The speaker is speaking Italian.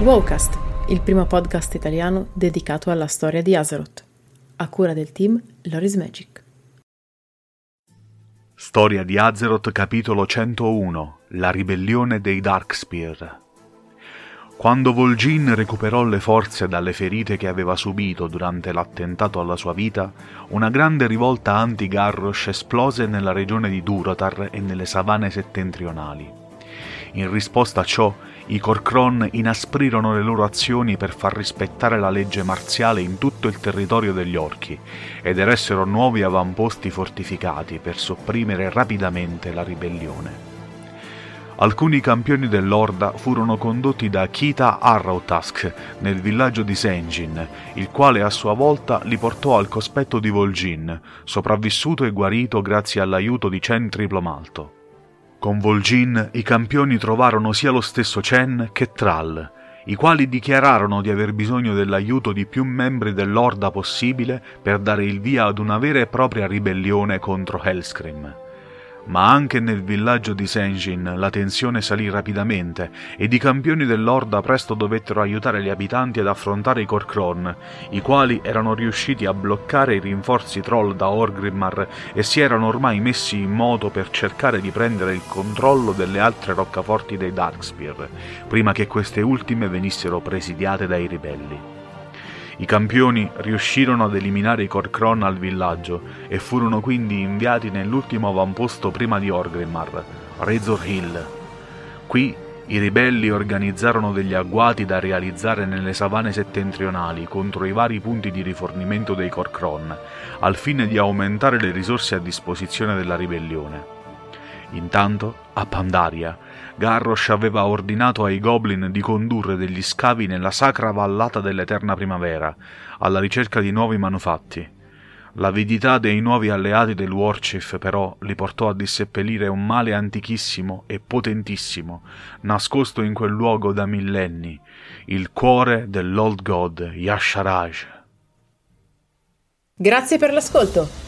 Wowcast, il primo podcast italiano dedicato alla storia di Azeroth, a cura del team Loris Magic. Storia di Azeroth capitolo 101 La ribellione dei Darkspear Quando Vol'jin recuperò le forze dalle ferite che aveva subito durante l'attentato alla sua vita, una grande rivolta anti-Garrosh esplose nella regione di Durotar e nelle savane settentrionali. In risposta a ciò, i Korkron inasprirono le loro azioni per far rispettare la legge marziale in tutto il territorio degli orchi ed eressero nuovi avamposti fortificati per sopprimere rapidamente la ribellione. Alcuni campioni dell'Orda furono condotti da Kita Arrowtask nel villaggio di Senjin, il quale a sua volta li portò al cospetto di Vol'jin, sopravvissuto e guarito grazie all'aiuto di Chen Triplomalto. Con Vol'jin i campioni trovarono sia lo stesso Chen che Thrall, i quali dichiararono di aver bisogno dell'aiuto di più membri dell'Orda possibile per dare il via ad una vera e propria ribellione contro Hellscream ma anche nel villaggio di Senjin la tensione salì rapidamente ed i campioni dell'Orda presto dovettero aiutare gli abitanti ad affrontare i Korkron, i quali erano riusciti a bloccare i rinforzi troll da Orgrimmar e si erano ormai messi in moto per cercare di prendere il controllo delle altre roccaforti dei Darkspear, prima che queste ultime venissero presidiate dai ribelli. I campioni riuscirono ad eliminare i Korkron al villaggio e furono quindi inviati nell'ultimo avamposto prima di Orgrimmar, Razor Hill. Qui i ribelli organizzarono degli agguati da realizzare nelle savane settentrionali contro i vari punti di rifornimento dei Korkron, al fine di aumentare le risorse a disposizione della ribellione. Intanto, a Pandaria, Garrosh aveva ordinato ai Goblin di condurre degli scavi nella sacra vallata dell'eterna primavera, alla ricerca di nuovi manufatti. L'avidità dei nuovi alleati del Warchief però li portò a disseppellire un male antichissimo e potentissimo, nascosto in quel luogo da millenni, il cuore dell'Old God Yasharaj. Grazie per l'ascolto!